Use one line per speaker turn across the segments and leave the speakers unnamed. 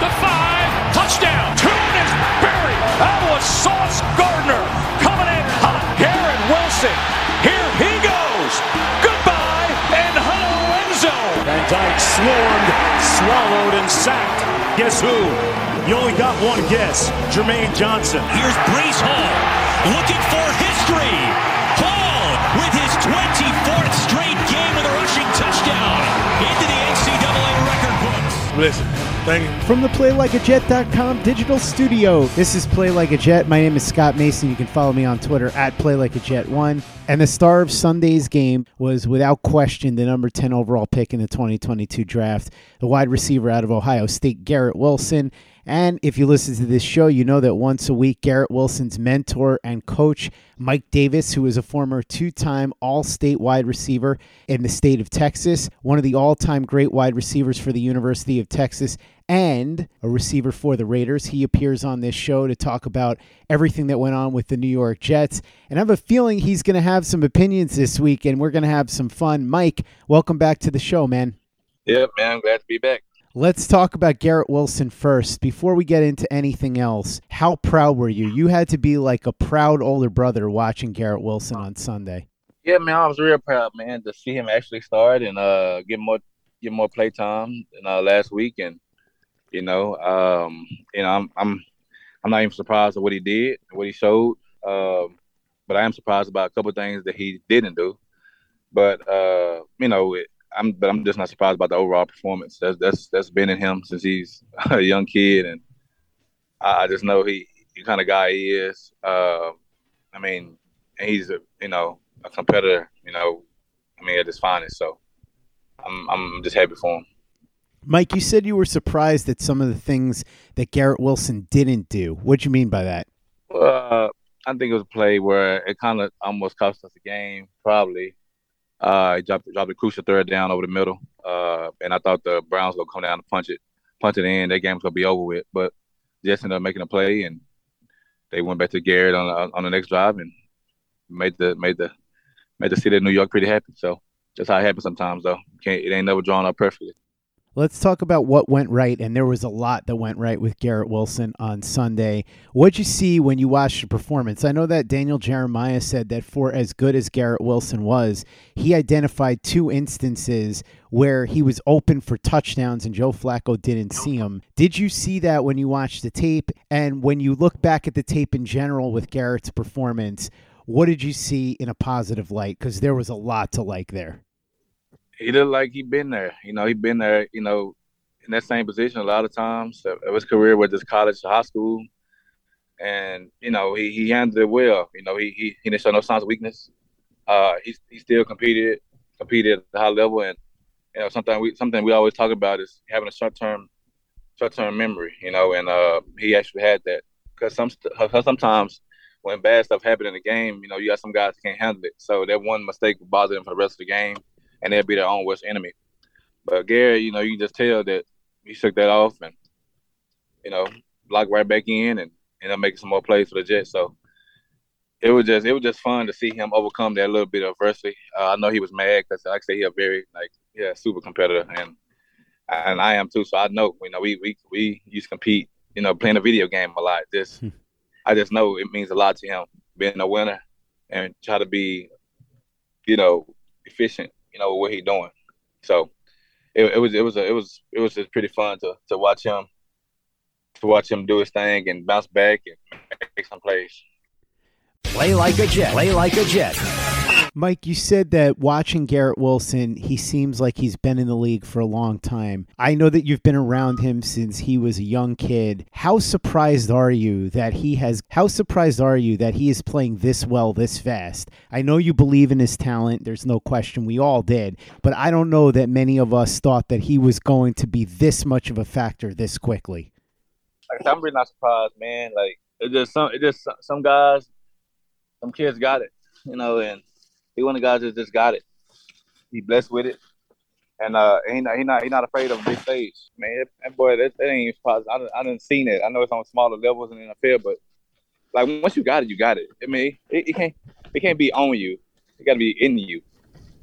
the 5, touchdown. Tune is buried. That was Sauce Gardner coming in hot. Garrett Wilson, here he goes. Goodbye and hello Enzo.
Van Dyke swarmed, swallowed, and sacked. Guess who? You only got one guess. Jermaine Johnson.
Here's Breece Hall looking for history.
Thank.
From the PlayLikeAJet.com digital studio, this is Play Like a Jet. My name is Scott Mason. You can follow me on Twitter at PlayLikeAJet1. And the star of Sunday's game was, without question, the number 10 overall pick in the 2022 draft, the wide receiver out of Ohio State, Garrett Wilson. And if you listen to this show, you know that once a week, Garrett Wilson's mentor and coach, Mike Davis, who is a former two time All State wide receiver in the state of Texas, one of the all time great wide receivers for the University of Texas, and a receiver for the Raiders. He appears on this show to talk about everything that went on with the New York Jets. And I have a feeling he's going to have some opinions this week, and we're going to have some fun. Mike, welcome back to the show, man.
Yep, man. Glad to be back.
Let's talk about Garrett Wilson first. Before we get into anything else, how proud were you? You had to be like a proud older brother watching Garrett Wilson on Sunday.
Yeah, man, I was real proud, man, to see him actually start and uh, get more get more play time than uh, last week, and you know, um, you know, I'm I'm I'm not even surprised at what he did, what he showed, um, but I am surprised about a couple things that he didn't do. But uh, you know, it, I'm but I'm just not surprised about the overall performance. That's that's that's been in him since he's a young kid, and I, I just know he the kind of guy he is. Uh, I mean, he's a you know a competitor. You know, I mean at his finest. So I'm I'm just happy for him.
Mike, you said you were surprised at some of the things that Garrett Wilson didn't do. What do you mean by that?
Uh, I think it was a play where it kind of almost cost us the game, probably. Uh, he dropped, dropped a crucial third down over the middle, uh, and I thought the Browns would come down and punch it, punch it in. That game was gonna be over with. But just ended up making a play, and they went back to Garrett on on the next drive and made the made the made the city of New York pretty happy. So that's how it happens sometimes, though. Can't it ain't never drawn up perfectly.
Let's talk about what went right, and there was a lot that went right with Garrett Wilson on Sunday. What'd you see when you watched the performance? I know that Daniel Jeremiah said that for as good as Garrett Wilson was, he identified two instances where he was open for touchdowns and Joe Flacco didn't see him. Did you see that when you watched the tape? And when you look back at the tape in general with Garrett's performance, what did you see in a positive light? Because there was a lot to like there
he looked like he'd been there. You know, he'd been there. You know, in that same position a lot of times of his career, whether it's college or high school. and you know he he handled it well. You know he he, he didn't show no signs of weakness. Uh, he he still competed competed at the high level, and you know something we something we always talk about is having a short term short term memory. You know, and uh, he actually had that because some cause sometimes when bad stuff happen in the game, you know, you got some guys can't handle it. So that one mistake will bother them for the rest of the game, and they'll be their own worst enemy. But Gary, you know, you can just tell that he shook that off and you know locked right back in and end up making some more plays for the Jets. So it was just it was just fun to see him overcome that little bit of adversity. Uh, I know he was mad because, like I say, he's a very like yeah super competitor, and and I am too. So I know you know we we we used to compete, you know, playing a video game a lot. Just hmm. I just know it means a lot to him being a winner and try to be, you know, efficient, you know, what he's doing. So it, it was it was a, it was it was just pretty fun to to watch him to watch him do his thing and bounce back and make some plays.
Play like a Jet. Play like a Jet.
Mike, you said that watching Garrett Wilson, he seems like he's been in the league for a long time. I know that you've been around him since he was a young kid. How surprised are you that he has how surprised are you that he is playing this well this fast? I know you believe in his talent, there's no question we all did, but I don't know that many of us thought that he was going to be this much of a factor this quickly.
Like I'm really not surprised, man. Like it just some it just some guys some kids got it, you know, and he one of the guys that just got it. He blessed with it, and uh, he not he not he not afraid of big stage, man. That, that boy, that, that ain't possible. I didn't, I didn't seen it. I know it's on smaller levels in the NFL, but like once you got it, you got it. I mean, it, it can't it can't be on you. It got to be in you,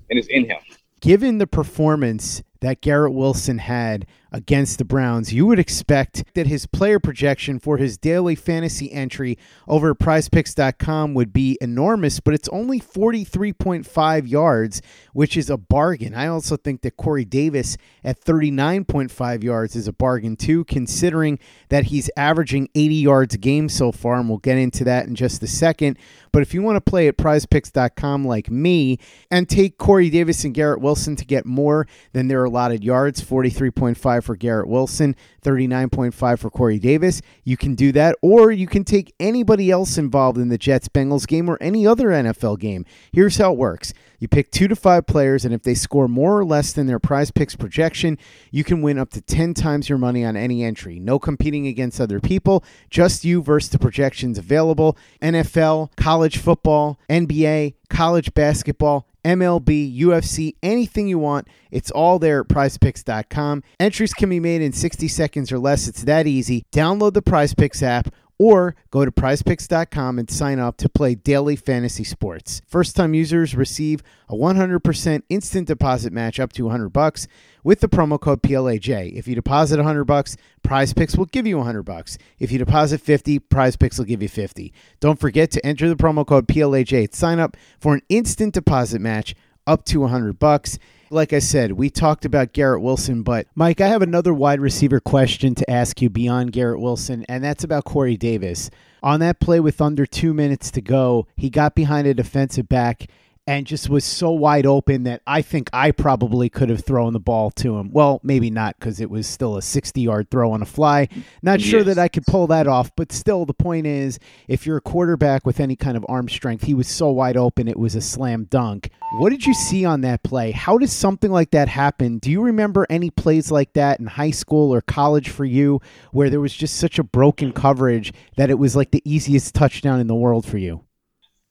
and it's in him.
Given the performance that Garrett Wilson had against the Browns, you would expect that his player projection for his daily fantasy entry over at prizepicks.com would be enormous, but it's only 43.5 yards, which is a bargain. I also think that Corey Davis at 39.5 yards is a bargain too, considering that he's averaging 80 yards a game so far, and we'll get into that in just a second. But if you want to play at prizepicks.com like me and take Corey Davis and Garrett Wilson to get more than their allotted yards, 43.5 for Garrett Wilson, 39.5 for Corey Davis. You can do that, or you can take anybody else involved in the Jets Bengals game or any other NFL game. Here's how it works you pick two to five players, and if they score more or less than their prize picks projection, you can win up to 10 times your money on any entry. No competing against other people, just you versus the projections available NFL, college football, NBA, college basketball, MLB, UFC, anything you want. It's all there at prizepicks.com. Entries can be made in 60 seconds or less. It's that easy. Download the PrizePicks app or go to prizepicks.com and sign up to play daily fantasy sports. First time users receive a 100% instant deposit match up to 100 bucks with the promo code PLAJ. If you deposit 100 bucks, PrizePicks will give you 100 bucks. If you deposit 50, PrizePicks will give you 50. Don't forget to enter the promo code PLAJ at sign up for an instant deposit match up to 100 bucks. Like I said, we talked about Garrett Wilson, but Mike, I have another wide receiver question to ask you beyond Garrett Wilson, and that's about Corey Davis. On that play with under two minutes to go, he got behind a defensive back and just was so wide open that I think I probably could have thrown the ball to him. Well, maybe not because it was still a 60 yard throw on a fly. Not sure that I could pull that off, but still, the point is if you're a quarterback with any kind of arm strength, he was so wide open, it was a slam dunk. What did you see on that play? How does something like that happen? Do you remember any plays like that in high school or college for you where there was just such a broken coverage that it was like the easiest touchdown in the world for you?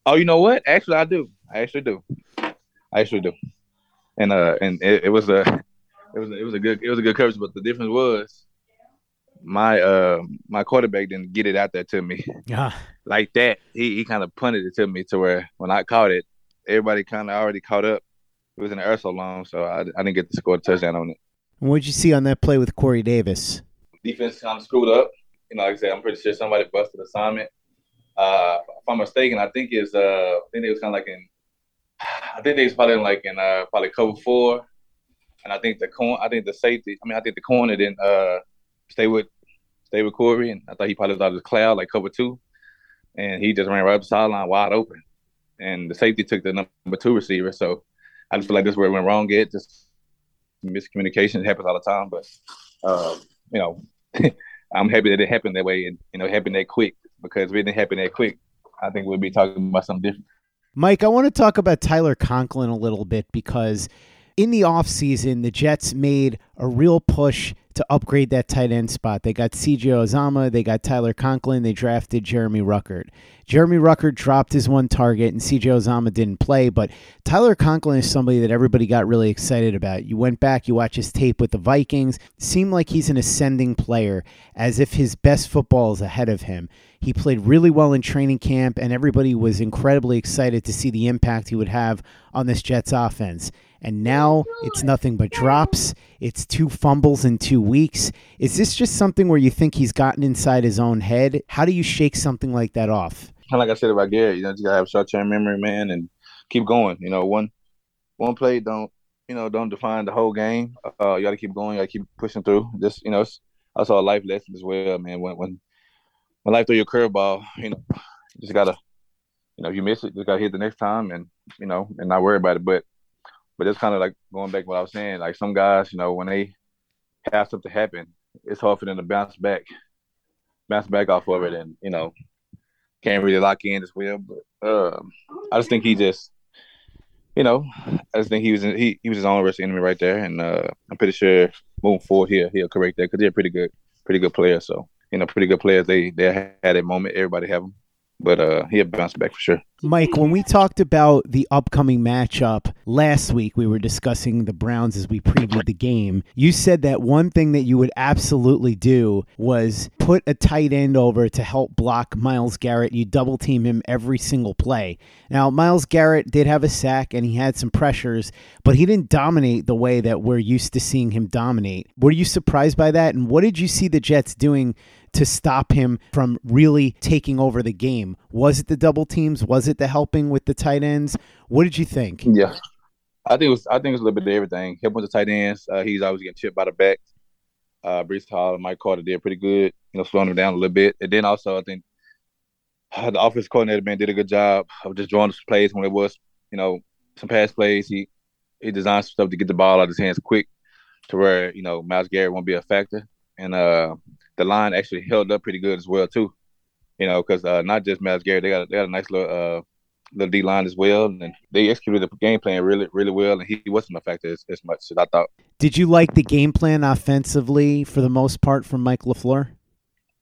Oh, you know what? Actually, I do. I actually do. I actually do. And uh, and it, it was a, it was a, it was a good it was a good coverage, but the difference was my uh my quarterback didn't get it out there to me.
Yeah.
like that. He he kind of punted it to me to where when I caught it, everybody kind of already caught up. It was in the air so long, so I, I didn't get to score a touchdown on it.
what did you see on that play with Corey Davis?
Defense kind of screwed up. You know, like I said, I'm pretty sure somebody busted assignment. Uh, if I'm mistaken, I think it's uh, I think it was kind of like in I think they was probably like in uh probably cover four, and I think the corn. I think the safety. I mean, I think the corner didn't uh stay with stay with Corey, and I thought he probably thought it was cloud like cover two, and he just ran right up the sideline wide open, and the safety took the number two receiver. So I just feel like this is where it went wrong. It just miscommunication happens all the time, but uh, you know, I'm happy that it happened that way, and you know, it happened that quick. because if it didn't happen that quick, I think we'd be talking about something different.
Mike, I want to talk about Tyler Conklin a little bit because in the offseason, the Jets made a real push to upgrade that tight end spot. They got CJ Uzomah, they got Tyler Conklin, they drafted Jeremy Ruckert. Jeremy Ruckert dropped his one target and CJ Uzomah didn't play, but Tyler Conklin is somebody that everybody got really excited about. You went back, you watch his tape with the Vikings, seemed like he's an ascending player, as if his best football is ahead of him. He played really well in training camp, and everybody was incredibly excited to see the impact he would have on this Jets offense and now it's nothing but drops. It's two fumbles in two weeks. Is this just something where you think he's gotten inside his own head? How do you shake something like that off?
Kind of like I said about Garrett, you know, you gotta have short term memory, man, and keep going. You know, one one play don't you know don't define the whole game. Uh, you got to keep going. You got to keep pushing through. Just you know, it's also a life lesson as well, man. When when when life throw your curveball, you know, you just gotta you know, if you miss it, just gotta hit the next time, and you know, and not worry about it. But but it's kind of like going back to what I was saying. Like some guys, you know, when they have something happen, it's hard for them to bounce back, bounce back off of it, and you know, can't really lock in as well. But um, I just think he just, you know, I just think he was he he was his own worst enemy right there, and uh, I'm pretty sure moving forward here he'll correct that because they're pretty good, pretty good players. So you know, pretty good players. They they had a moment. Everybody have them but uh, he'll bounce back for sure.
Mike, when we talked about the upcoming matchup last week, we were discussing the Browns as we previewed the game. You said that one thing that you would absolutely do was put a tight end over to help block Myles Garrett. You double team him every single play. Now, Myles Garrett did have a sack and he had some pressures, but he didn't dominate the way that we're used to seeing him dominate. Were you surprised by that? And what did you see the Jets doing to stop him from really taking over the game? Was it the double teams? Was it the helping with the tight ends? What did you think?
Yeah, I think it was. I think it was a little bit of everything. Helping with the tight ends. Uh, he's always getting chipped by the back. Uh, Breece Hall and Mike Carter did pretty good. You know, slowing him down a little bit. And then also, I think uh, the offensive coordinator man did a good job of just drawing some plays when it was, you know, some pass plays. He he designed some stuff to get the ball out of his hands quick, to where you know Myles Garrett won't be a factor. And uh, the line actually held up pretty good as well too. You know, because uh, not just Myles Garrett, they got they got a nice little uh, little D line as well, and they executed the game plan really really well, and he wasn't a factor as, as much as I thought.
Did you like the game plan offensively for the most part from Mike LaFleur?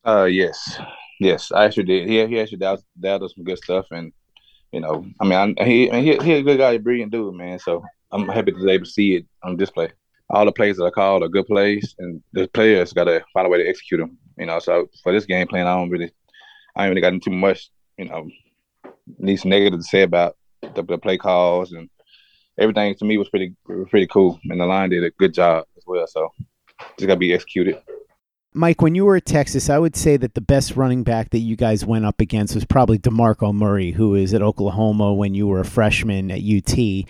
Uh, yes, yes, I actually did. He he actually dialed, dialed some good stuff, and you know, I mean, I, he he he's a good guy, a brilliant dude, man. So I'm happy to be able to see it on display all the plays that I called are good plays, and the players got to find a way to execute them. You know, so for this game plan, I don't really, I ain't really got into much, you know, least negative to say about the, the, play calls and everything. To me, was pretty pretty cool, and the line did a good job as well. So just got to be executed.
Mike, when you were at Texas, I would say that the best running back that you guys went up against was probably DeMarco Murray, who is at Oklahoma when you were a freshman at UT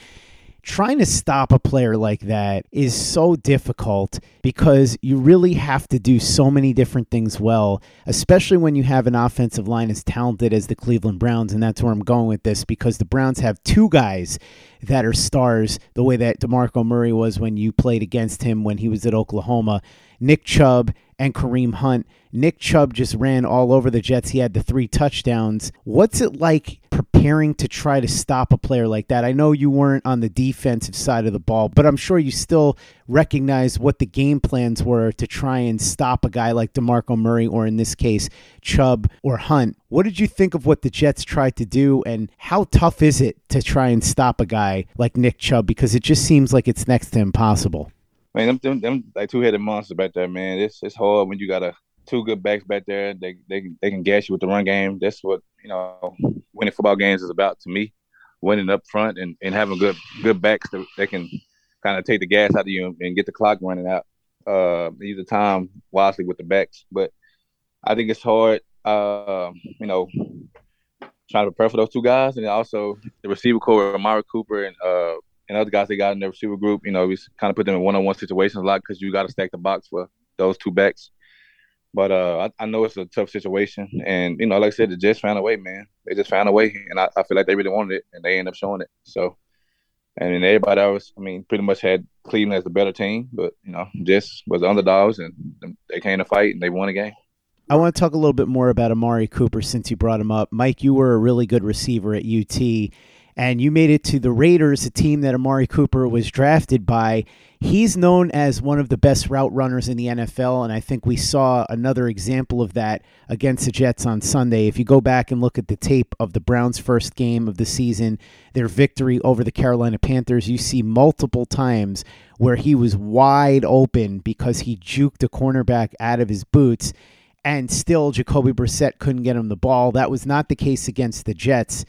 trying to stop a player like that is so difficult because you really have to do so many different things well, especially when you have an offensive line as talented as the Cleveland Browns. And that's where I'm going with this because the Browns have two guys that are stars, the way that DeMarco Murray was when you played against him when he was at Oklahoma. Nick Chubb and Kareem Hunt. Nick Chubb just ran all over the Jets. He had the three touchdowns. What's it like preparing to try to stop a player like that? I know you weren't on the defensive side of the ball, but I'm sure you still recognize what the game plans were to try and stop a guy like DeMarco Murray, or in this case, Chubb or Hunt. What did you think of what the Jets tried to do, and how tough is it to try and stop a guy like Nick Chubb? Because it just seems like it's next to impossible.
Man, them, them, them like two headed monsters back there, man. It's it's hard when you got a two good backs back there. They they they can gas you with the run game. That's what you know winning football games is about to me. Winning up front and, and having good good backs that, that can kind of take the gas out of you and get the clock running out. Uh, use the time wisely with the backs. But I think it's hard. Uh, you know, trying to prepare for those two guys, and also the receiver core, Amari Cooper and uh, and other guys they got in the receiver group. You know, we kind of put them in one-on-one situations a lot because you got to stack the box for those two backs. But uh, I, I, know it's a tough situation, and you know, like I said, the Jets found a way, man. They just found a way, and I, I feel like they really wanted it, and they end up showing it. So, and then everybody else, I mean, pretty much had Cleveland as the better team, but you know, Jets was the underdogs, and they came to fight, and they won a game.
I want to talk a little bit more about Amari Cooper since you brought him up. Mike, you were a really good receiver at UT, and you made it to the Raiders, a team that Amari Cooper was drafted by. He's known as one of the best route runners in the NFL, and I think we saw another example of that against the Jets on Sunday. If you go back and look at the tape of the Browns' first game of the season, their victory over the Carolina Panthers, you see multiple times where he was wide open because he juked a cornerback out of his boots and still Jacoby Brissett couldn't get him the ball. That was not the case against the Jets.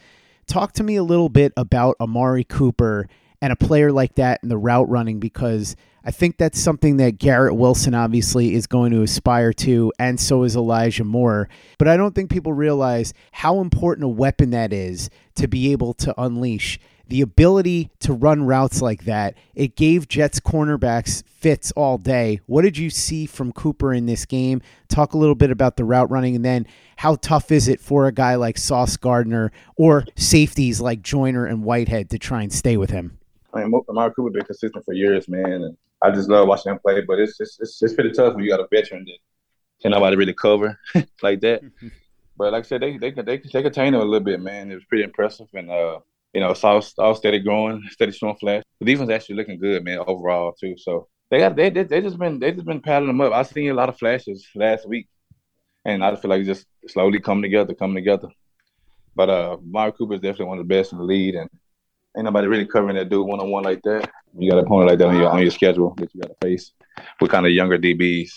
Talk to me a little bit about Amari Cooper and a player like that in the route running because I think that's something that Garrett Wilson obviously is going to aspire to, and so is Elijah Moore. But I don't think people realize how important a weapon that is to be able to unleash the ability to run routes like that, it gave Jets cornerbacks fits all day. What did you see from Cooper in this game? Talk a little bit about the route running and then how tough is it for a guy like Sauce Gardner or safeties like Joyner and Whitehead to try and stay with him?
I mean, Amari Cooper been consistent for years, man, and I just love watching him play. But it's it's it's, it's pretty tough when you got a veteran that can nobody really cover like that. but like I said, they they they they contain him a little bit, man. It was pretty impressive, and uh, you know, it's all, all steady growing, steady showing flash. The defense actually looking good, man, overall too. So they got they they, they just been they just been paddling them up. I seen a lot of flashes last week, and I feel like it's just slowly coming together, coming together. But uh, Amari Cooper is definitely one of the best in the league, and ain't nobody really covering that dude one on one like that. You got an opponent like that on your on your schedule that you got to face with kind of younger DBs.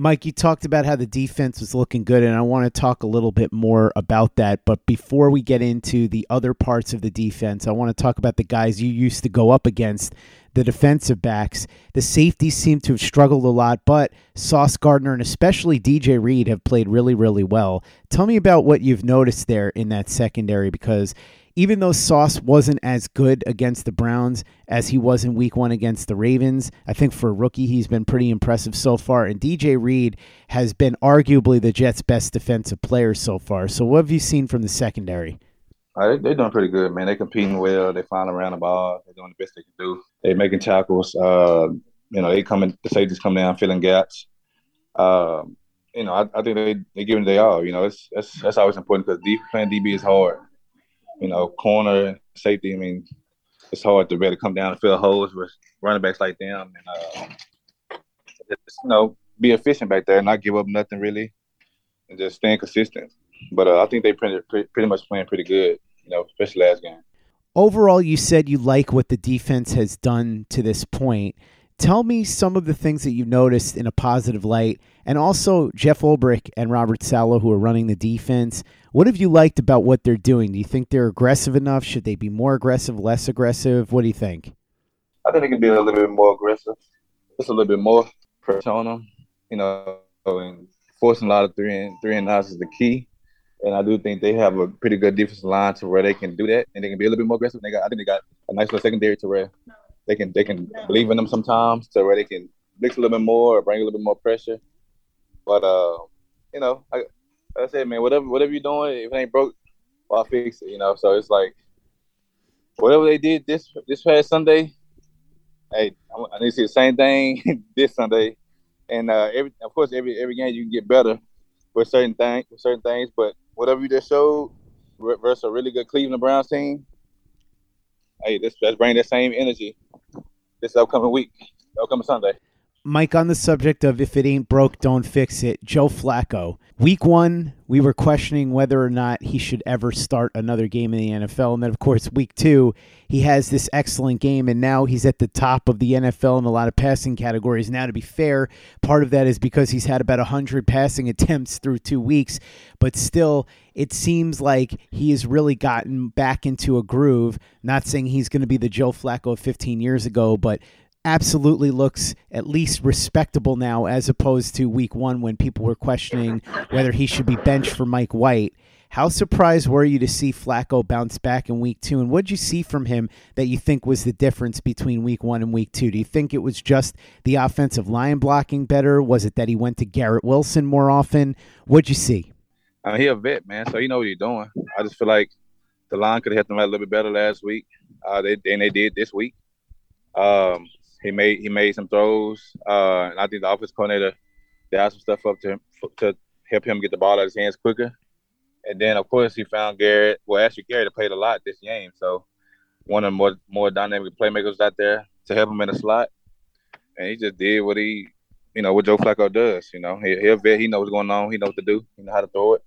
Mike, you talked about how the defense was looking good, and I want to talk a little bit more about that. But before we get into the other parts of the defense, I want to talk about the guys you used to go up against, the defensive backs. The safeties seem to have struggled a lot, but Sauce Gardner and especially DJ Reed have played really, really well. Tell me about what you've noticed there in that secondary because even though Sauce wasn't as good against the Browns as he was in week one against the Ravens, I think for a rookie, he's been pretty impressive so far. And DJ Reed has been arguably the Jets' best defensive player so far. So, what have you seen from the secondary?
Uh, they, are doing pretty good, man. They're competing well. They're flying around the ball. They're doing the best they can do. They're making tackles. Uh, you know, they coming. The safeties come down, filling gaps. Uh, you know, I, I, think they they giving they all. You know, it's that's that's always important because playing DB is hard you know, corner safety. I mean, it's hard to really come down and fill holes with running backs like them, and uh, just, you know, be efficient back there and not give up nothing really, and just staying consistent. But uh, I think they pretty pretty much playing pretty good, you know, especially last game.
Overall, you said you like what the defense has done to this point. Tell me some of the things that you noticed in a positive light, and also Jeff Ulbrich and Robert Saleh, who are running the defense. What have you liked about what they're doing? Do you think they're aggressive enough? Should they be more aggressive, less aggressive? What do you think?
I think they can be a little bit more aggressive, just a little bit more pressure on them. You know, and forcing a lot of three and three and outs is the key. And I do think they have a pretty good defensive line to where they can do that, and they can be a little bit more aggressive. They got, I think they got a nice little secondary to where they can they can believe in them sometimes to where they can mix a little bit more or bring a little bit more pressure. But uh, you know, I, I said, man, whatever whatever you're doing, if it ain't broke, I'll fix it. You know, so it's like whatever they did this this past Sunday, hey, I need to see the same thing this Sunday. And uh, every of course, every every game you can get better with certain things, certain things. But whatever you just showed versus a really good Cleveland Browns team, hey, let's, let's bring that same energy this upcoming week, upcoming Sunday.
Mike, on the subject of if it ain't broke, don't fix it. Joe Flacco. Week one, we were questioning whether or not he should ever start another game in the NFL. And then, of course, week two, he has this excellent game, and now he's at the top of the NFL in a lot of passing categories. Now, to be fair, part of that is because he's had about 100 passing attempts through two weeks, but still, it seems like he has really gotten back into a groove. Not saying he's going to be the Joe Flacco of 15 years ago, but absolutely looks at least respectable now as opposed to week one when people were questioning whether he should be benched for Mike White. How surprised were you to see Flacco bounce back in week two? And what did you see from him that you think was the difference between week one and week two? Do you think it was just the offensive line blocking better? Was it that he went to Garrett Wilson more often? What'd you see?
Uh, he a vet, man, so he know what he's doing. I just feel like the line could have helped him out a little bit better last week. Uh, they, and they did this week. Um, he made he made some throws, uh, and I think the offensive coordinator they some stuff up to him to help him get the ball out of his hands quicker. And then, of course, he found Garrett. Well, actually, Garrett played a lot this game, so one of the more more dynamic playmakers out there to help him in the slot. And he just did what he, you know, what Joe Flacco does. You know, he, he'll vet. He knows what's going on. He knows what to do. He knows how to throw it.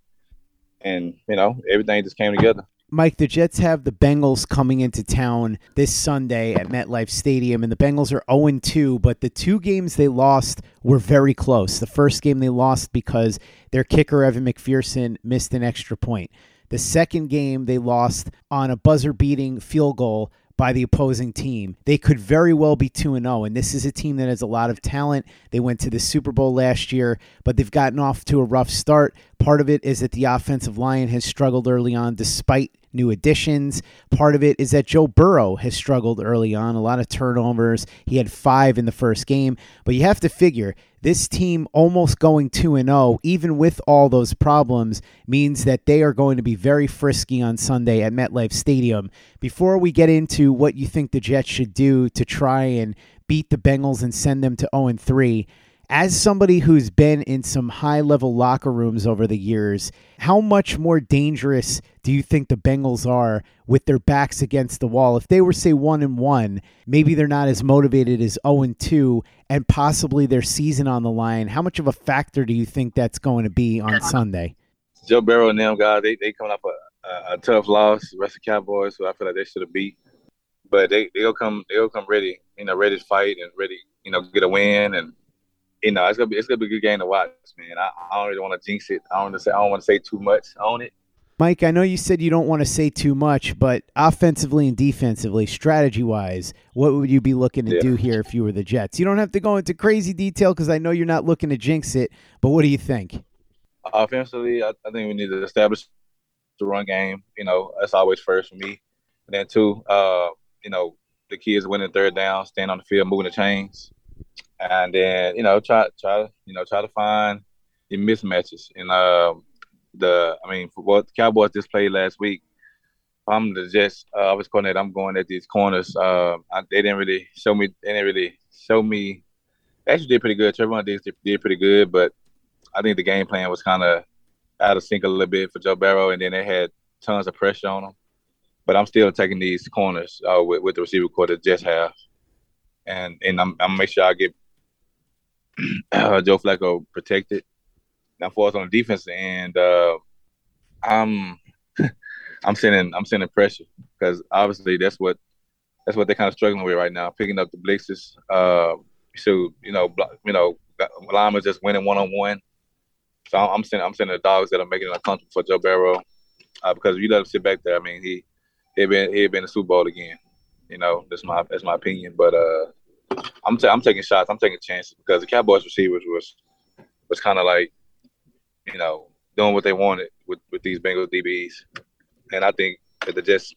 And you know, everything just came together.
Mike, the Jets have the Bengals coming into town this Sunday at MetLife Stadium, and the Bengals are 0 2, but the two games they lost were very close. The first game they lost because their kicker, Evan McPherson, missed an extra point. The second game they lost on a buzzer beating field goal by the opposing team. They could very well be 2 0, and this is a team that has a lot of talent. They went to the Super Bowl last year, but they've gotten off to a rough start. Part of it is that the offensive line has struggled early on despite new additions. Part of it is that Joe Burrow has struggled early on, a lot of turnovers. He had five in the first game, but you have to figure this team almost going 2 and 0 even with all those problems means that they are going to be very frisky on Sunday at MetLife Stadium. Before we get into what you think the Jets should do to try and beat the Bengals and send them to 0 and 3, as somebody who's been in some high level locker rooms over the years, how much more dangerous do you think the Bengals are with their backs against the wall? If they were say 1 and 1, maybe they're not as motivated as 0 and 2 and possibly their season on the line. How much of a factor do you think that's going to be on Sunday?
Joe Burrow and them guys, they they coming up a, a, a tough loss. The rest of the Cowboys, who I feel like they should have beat, but they they'll come they'll come ready, you know, ready to fight and ready, you know, get a win and you know, it's gonna be it's gonna be a good game to watch, man. I, I don't really want to jinx it. I don't want to say I don't want to say too much on it.
Mike, I know you said you don't want to say too much, but offensively and defensively, strategy wise, what would you be looking to yeah. do here if you were the Jets? You don't have to go into crazy detail because I know you're not looking to jinx it, but what do you think?
Offensively, I, I think we need to establish the run game. You know, that's always first for me. And then two, uh, you know, the kids winning third down, staying on the field, moving the chains and then you know try try you know try to find your mismatches. And uh, the I mean, for what the Cowboys just played last week, I'm the Jets. Uh, I was coordinator. I'm going at these corners. Uh, I, they didn't really show me. They didn't really show me. They actually did pretty good. Trevon did, did pretty good, but I think the game plan was kind of out of sync a little bit for Joe Burrow, and then they had tons of pressure on them. But I'm still taking these corners uh, with, with the receiver core that Jets have, and and I'm I'm make sure I get uh, Joe Flacco protected. Now for us on the defensive end, uh, I'm I'm sending I'm sending pressure because obviously that's what that's what they're kind of struggling with right now, picking up the blitzes. Uh, so you know, you know, Lima just winning one on one. So I'm sending I'm sending the dogs that are making it uncomfortable for Joe Burrow uh, because if you let him sit back there, I mean he he been he been the Super Bowl again. You know, that's my that's my opinion. But uh, I'm I'm taking shots. I'm taking chances because the Cowboys receivers was was kind of like, you know, doing what they wanted with with these Bengals DBs, and I think that the Jets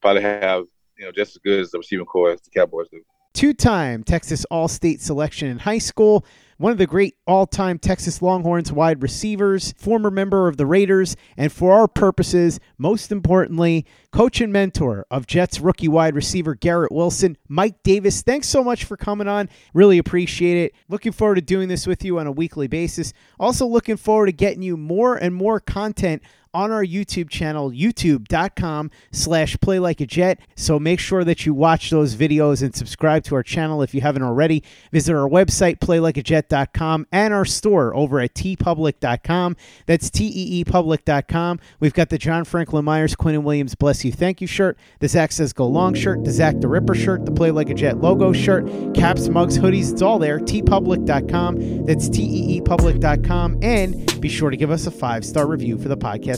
probably have you know just as good as the receiving core as the Cowboys do.
Two-time Texas All-State selection in high school one of the great all time Texas Longhorns wide receivers, former member of the Raiders, and for our purposes, most importantly, coach and mentor of Jets rookie wide receiver Garrett Wilson, Mike Davis. Thanks so much for coming on. Really appreciate it. Looking forward to doing this with you on a weekly basis. Also, looking forward to getting you more and more content on our YouTube channel, youtube.com slash play like a jet. So make sure that you watch those videos and subscribe to our channel if you haven't already. Visit our website, playlikeajet.com, and our store over at teepublic.com. That's T-E-E-public.com. We've got the John Franklin Myers, Quinnen Williams, Bless You, Thank You shirt, the Zach Says Go Long shirt, the Zach the Ripper shirt, the Play Like a Jet logo shirt, caps, mugs, hoodies, it's all there. teepublic.com. That's T-E-E-public.com. And be sure to give us a five-star review for the podcast